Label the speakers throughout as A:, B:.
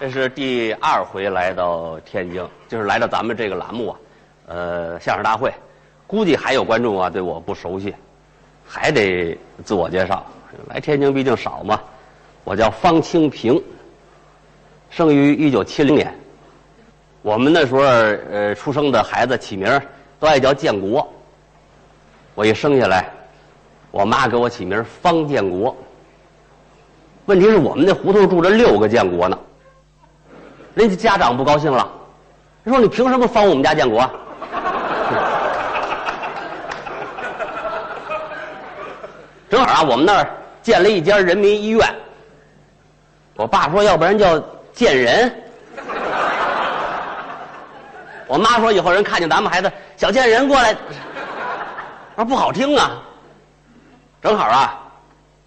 A: 这是第二回来到天津，就是来到咱们这个栏目啊，呃，相声大会，估计还有观众啊对我不熟悉，还得自我介绍。来天津毕竟少嘛，我叫方清平，生于一九七零年。我们那时候呃出生的孩子起名都爱叫建国，我一生下来，我妈给我起名方建国。问题是我们那胡同住着六个建国呢，人家家长不高兴了，说你凭什么翻我们家建国？正好啊，我们那儿建了一家人民医院。我爸说，要不然叫建人。我妈说，以后人看见咱们孩子小贱人过来，说不好听啊。正好啊，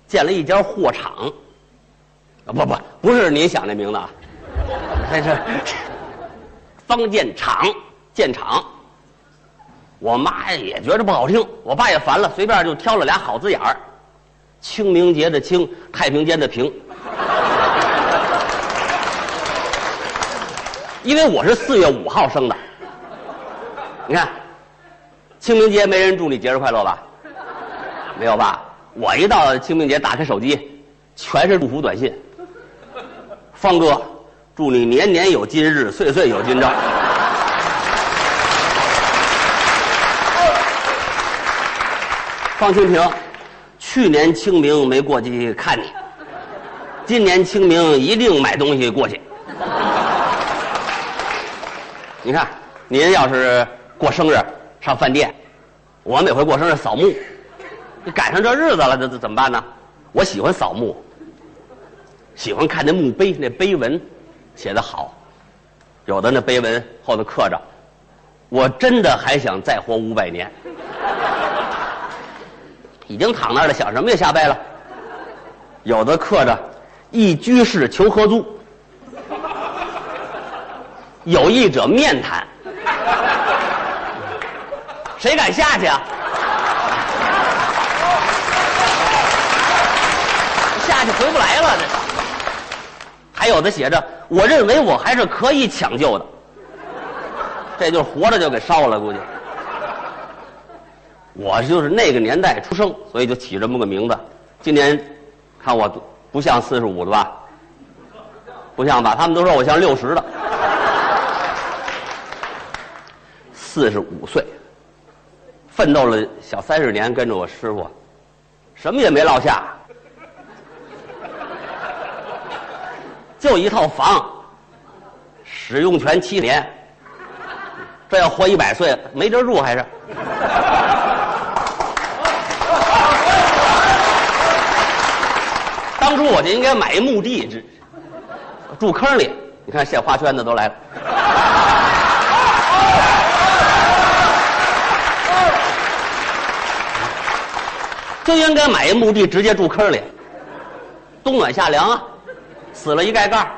A: 建了一家货场。啊不不，不是你想那名字啊，这是方建厂建厂。我妈也觉着不好听，我爸也烦了，随便就挑了俩好字眼儿：清明节的清，太平间的平。因为我是四月五号生的，你看，清明节没人祝你节日快乐吧？没有吧？我一到清明节，打开手机，全是祝福短信。方哥，祝你年年有今日，岁岁有今朝。方清平，去年清明没过去看你，今年清明一定买东西过去。你看，您要是过生日上饭店，我每回过生日扫墓，你赶上这日子了，这这怎么办呢？我喜欢扫墓，喜欢看那墓碑，那碑文写的好，有的那碑文后头刻着“我真的还想再活五百年”，已经躺那儿了，想什么也？下辈了。有的刻着“一居室求合租”。有意者面谈，谁敢下去啊？下去回不来了，这还有的写着，我认为我还是可以抢救的，这就活着就给烧了，估计。我就是那个年代出生，所以就起这么个名字。今年看我不像四十五的吧？不像吧？他们都说我像六十的。四十五岁，奋斗了小三十年，跟着我师傅，什么也没落下，就一套房，使用权七年，这要活一百岁没地儿住还是？当初我就应该买一墓地，这住坑里。你看献花圈的都来了。就应该买一墓地，直接住坑里，冬暖夏凉啊！死了一盖盖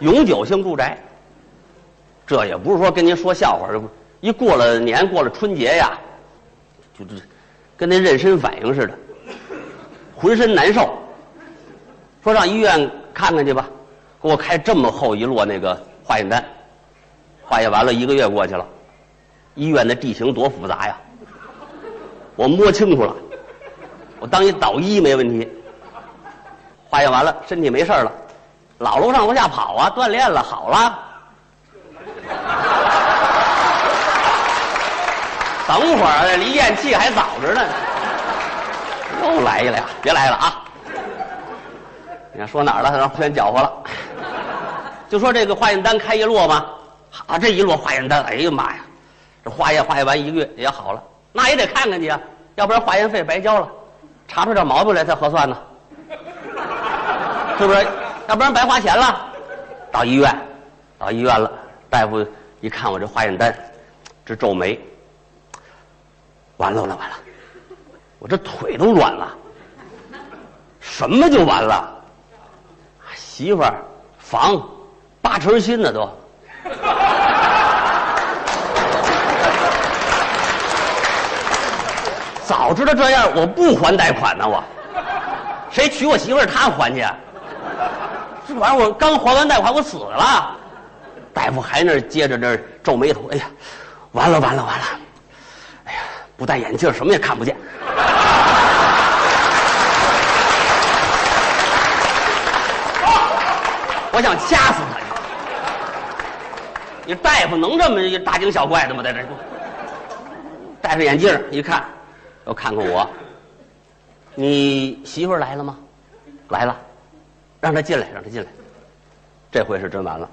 A: 永久性住宅。这也不是说跟您说笑话，这不一过了年过了春节呀，就这跟那妊娠反应似的，浑身难受。说上医院看看去吧，给我开这么厚一摞那个化验单，化验完了一个月过去了，医院的地形多复杂呀，我摸清楚了。我当一导医没问题，化验完了，身体没事了，老楼上楼下跑啊，锻炼了，好了。等会儿离咽气还早着呢，又来一了，别来了啊！你看说哪儿了？让先搅和了。就说这个化验单开一摞吧，啊，这一摞化验单，哎呀妈呀，这化验化验完一个月也好了，那也得看看去啊，要不然化验费白交了。查出点毛病来才核算呢，是不是？要不然白花钱了。到医院，到医院了，大夫一看我这化验单，直皱眉。完了，完了，完了！我这腿都软了。什么就完了？媳妇儿、房，八成新的都。早知道这样，我不还贷款呢。我，谁娶我媳妇儿他还去？这玩意儿我刚还完贷款，我死了。大夫还那接着这皱眉头，哎呀，完了完了完了，哎呀，不戴眼镜什么也看不见。我想掐死他！你大夫能这么大惊小怪的吗？在这戴上眼镜一看，又看看我。你媳妇来了吗？来了，让他进来，让他进来。这回是真完了，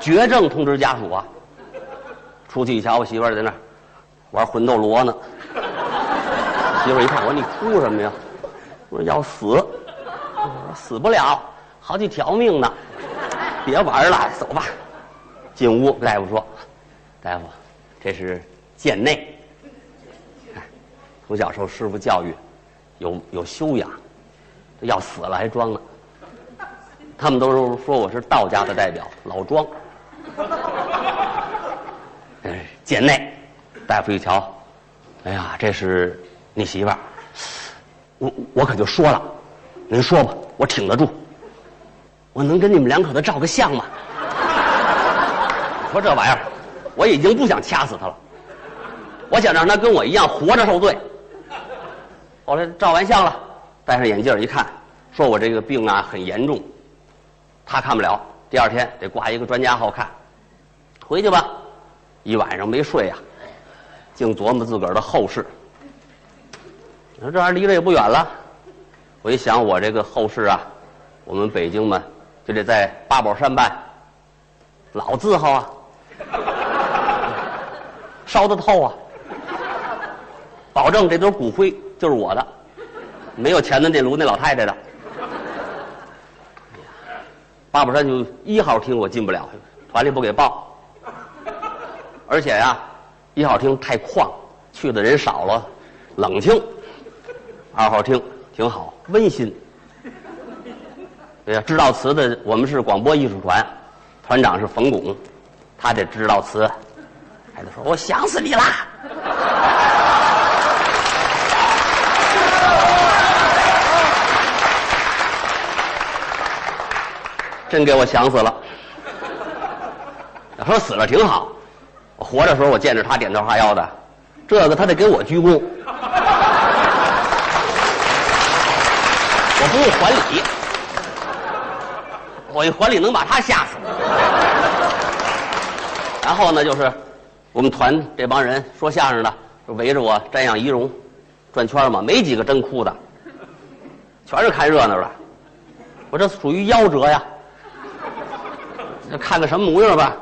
A: 绝症通知家属啊！出去一瞧，我媳妇儿在那儿玩魂斗罗呢。媳妇儿一看我说，你哭什么呀？我说要死，死不了。好几条命呢，别玩了，走吧。进屋，大夫说：“大夫，这是贱内。从小受师傅教育，有有修养，要死了还装呢。他们都说我是道家的代表，老庄。哎，贱内。大夫一瞧，哎呀，这是你媳妇儿。我我可就说了，您说吧，我挺得住。”我能跟你们两口子照个相吗？说这玩意儿，我已经不想掐死他了，我想让他跟我一样活着受罪。后来照完相了，戴上眼镜一看，说我这个病啊很严重，他看不了，第二天得挂一个专家号看。回去吧，一晚上没睡呀，净琢磨自个儿的后事。你说这玩意儿离着也不远了，我一想我这个后事啊，我们北京嘛。就得在八宝山办，老字号啊，烧得透啊，保证这堆骨灰就是我的，没有钱的那炉那老太太的。八宝山就一号厅我进不了，团里不给报，而且呀，一号厅太旷，去的人少了，冷清。二号厅挺好，温馨。对呀，知道词的我们是广播艺术团，团长是冯巩，他这知道词，孩子说我想死你啦，真给我想死了。说死了挺好，活着时候我见着他点头哈腰的，这个他得给我鞠躬，我不用还礼。我一还礼能把他吓死。然后呢，就是我们团这帮人说相声的，就围着我瞻仰仪容，转圈嘛，没几个真哭的，全是看热闹的。我这属于夭折呀，看个什么模样吧。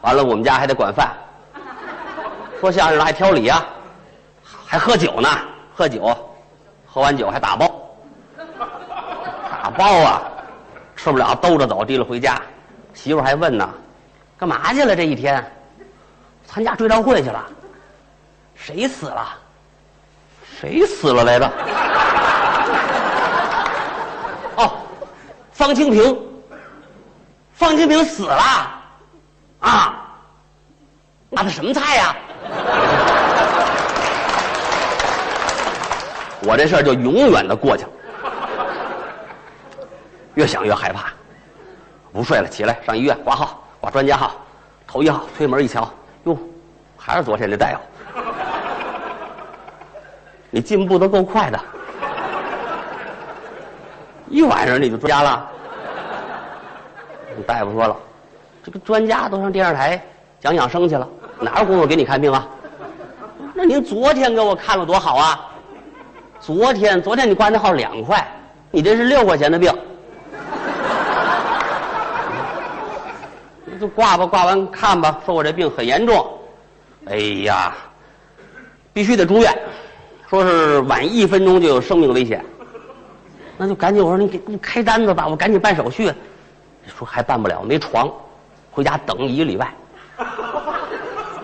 A: 完了，我们家还得管饭，说相声还挑理啊，还喝酒呢，喝酒，喝完酒还打包，打包啊。吃不了，兜着走，提了回家。媳妇还问呢：“干嘛去了？这一天，参加追悼会去了。谁死了？谁死了来着？哦，方清平。方清平死了啊？拿的什么菜呀？我这事儿就永远的过去了。”越想越害怕，不睡了，起来上医院挂号，挂专家号，头一号推门一瞧，哟，还是昨天那大夫。你进步的够快的，一晚上你就专家了。大夫说了，这个专家都上电视台讲养生去了，哪有功夫给你看病啊？那您昨天给我看了多好啊！昨天昨天你挂那号两块，你这是六块钱的病。就 挂吧，挂完看吧。说我这病很严重，哎呀，必须得住院。说是晚一分钟就有生命危险，那就赶紧我说你给你开单子吧，我赶紧办手续。说还办不了，没床，回家等一个礼拜。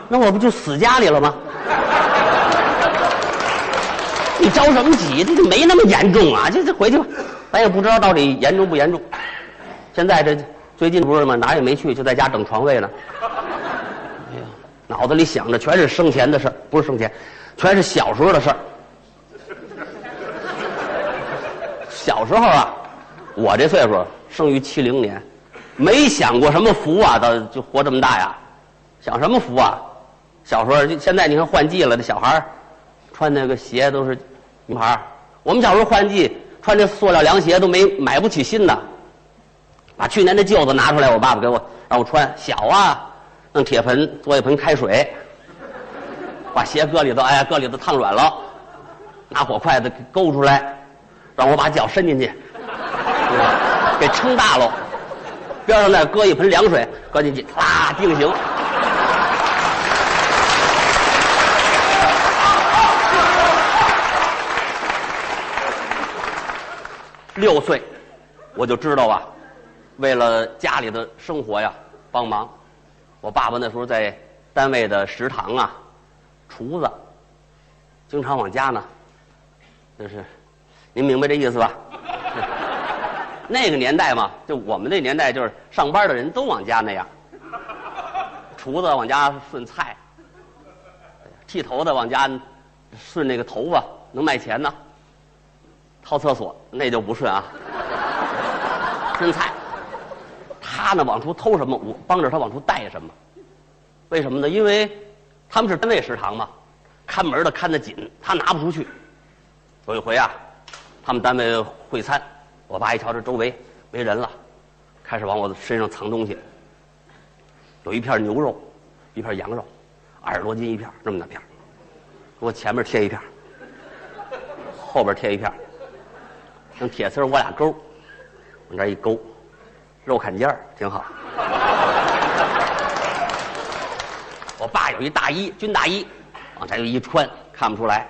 A: 那我不就死家里了吗？你着什么急？这就没那么严重啊，就就回去吧。咱也不知道到底严重不严重。现在这。最近不是吗？哪也没去，就在家等床位呢。哎呀，脑子里想着全是生前的事不是生前，全是小时候的事儿。小时候啊，我这岁数生于七零年，没享过什么福啊，到就活这么大呀，享什么福啊？小时候，现在你看换季了，这小孩穿那个鞋都是名牌儿我们小时候换季穿这塑料凉鞋都没买不起新的，把去年的旧的拿出来，我爸爸给我让我穿。小啊，弄铁盆做一盆开水，把鞋搁里头，哎呀，搁里头烫软了，拿火筷子勾出来，让我把脚伸进去，给撑大喽。边上再搁一盆凉水，搁进去，啦，定型。六岁，我就知道啊，为了家里的生活呀，帮忙。我爸爸那时候在单位的食堂啊，厨子，经常往家呢。就是，您明白这意思吧？那个年代嘛，就我们那年代，就是上班的人都往家那样。厨子往家顺菜，剃头的往家顺那个头发，能卖钱呢。掏厕所那就不顺啊，顺菜。他呢往出偷什么，我帮着他往出带什么。为什么呢？因为他们是单位食堂嘛，看门的看得紧，他拿不出去。有一回啊，他们单位会餐，我爸一瞧这周围没人了，开始往我身上藏东西。有一片牛肉，一片羊肉，二十多斤一片，这么大片给我前面贴一片后边贴一片用铁丝挖俩钩，往这一勾，肉坎肩挺好。我爸有一大衣，军大衣，往这一穿，看不出来。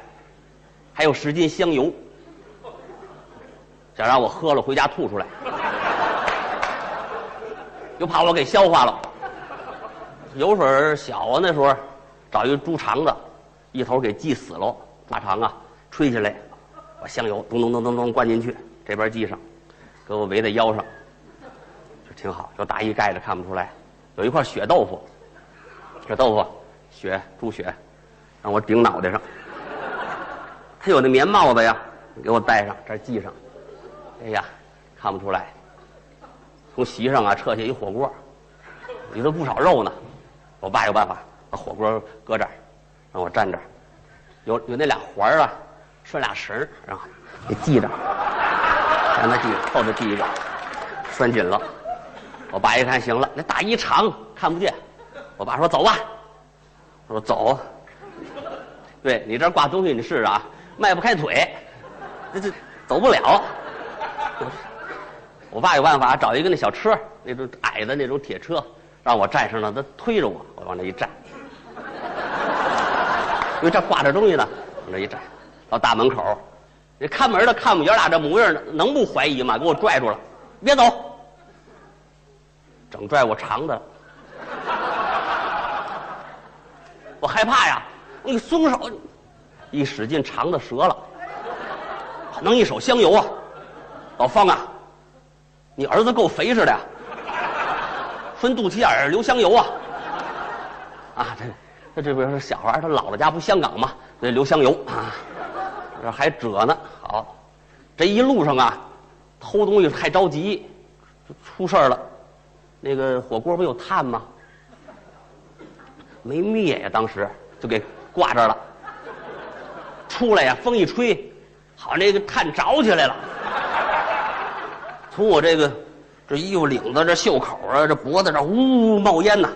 A: 还有十斤香油，想让我喝了回家吐出来，又怕我给消化了。油水小啊，那时候找一猪肠子，一头给系死喽，大肠啊，吹下来。把香油咚咚咚咚咚灌进去，这边系上，给我围在腰上，就挺好。有大衣盖着看不出来。有一块血豆腐，血豆腐，血猪血，让我顶脑袋上。他有那棉帽子呀，给我戴上，这系上。哎呀，看不出来。从席上啊撤下一火锅，里头不少肉呢。我爸有办法，把火锅搁这儿，让我站这儿。有有那俩环儿啊。拴俩绳儿，然后给系着，让他系后头系一个，拴紧了。我爸一看，行了，那大衣长看不见。我爸说：“走吧。”我说：“走。”对你这挂东西，你试试啊，迈不开腿，这这走不了。我爸有办法，找一个那小车，那种矮的那种铁车，让我站上了，他推着我，我往那一站，因为这挂着东西呢，往那一站。到大门口，那看门的看我们爷俩这模样，能不怀疑吗？给我拽住了，别走！整拽我肠子，我害怕呀！你松手，一使劲肠子折了，弄一手香油啊！老方啊，你儿子够肥实的呀，分肚脐眼流香油啊！啊，这这这不是小孩他姥姥家不香港吗？那流香油啊！这还褶呢，好，这一路上啊，偷东西太着急，出事儿了。那个火锅不有炭吗？没灭呀，当时就给挂这儿了。出来呀，风一吹，好那个炭着起来了，从我这个这衣服领子、这袖口啊、这脖子这呜呜冒烟呐。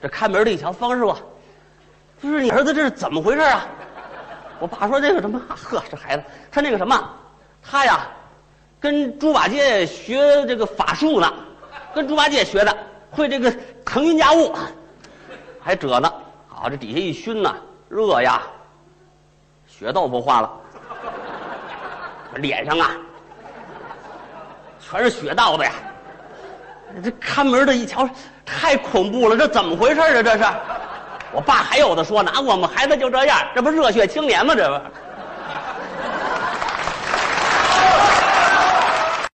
A: 这看门的一瞧，方师傅，这是你儿子，这是怎么回事啊？我爸说：“这个什么？呵，这孩子他那个什么，他呀，跟猪八戒学这个法术呢，跟猪八戒学的，会这个腾云驾雾，还褶呢。好，这底下一熏呐，热呀，血豆腐化了，脸上啊，全是雪道子呀。这看门的一瞧，太恐怖了，这怎么回事啊？这是。”我爸还有的说呢，我们孩子就这样，这不热血青年吗？这不。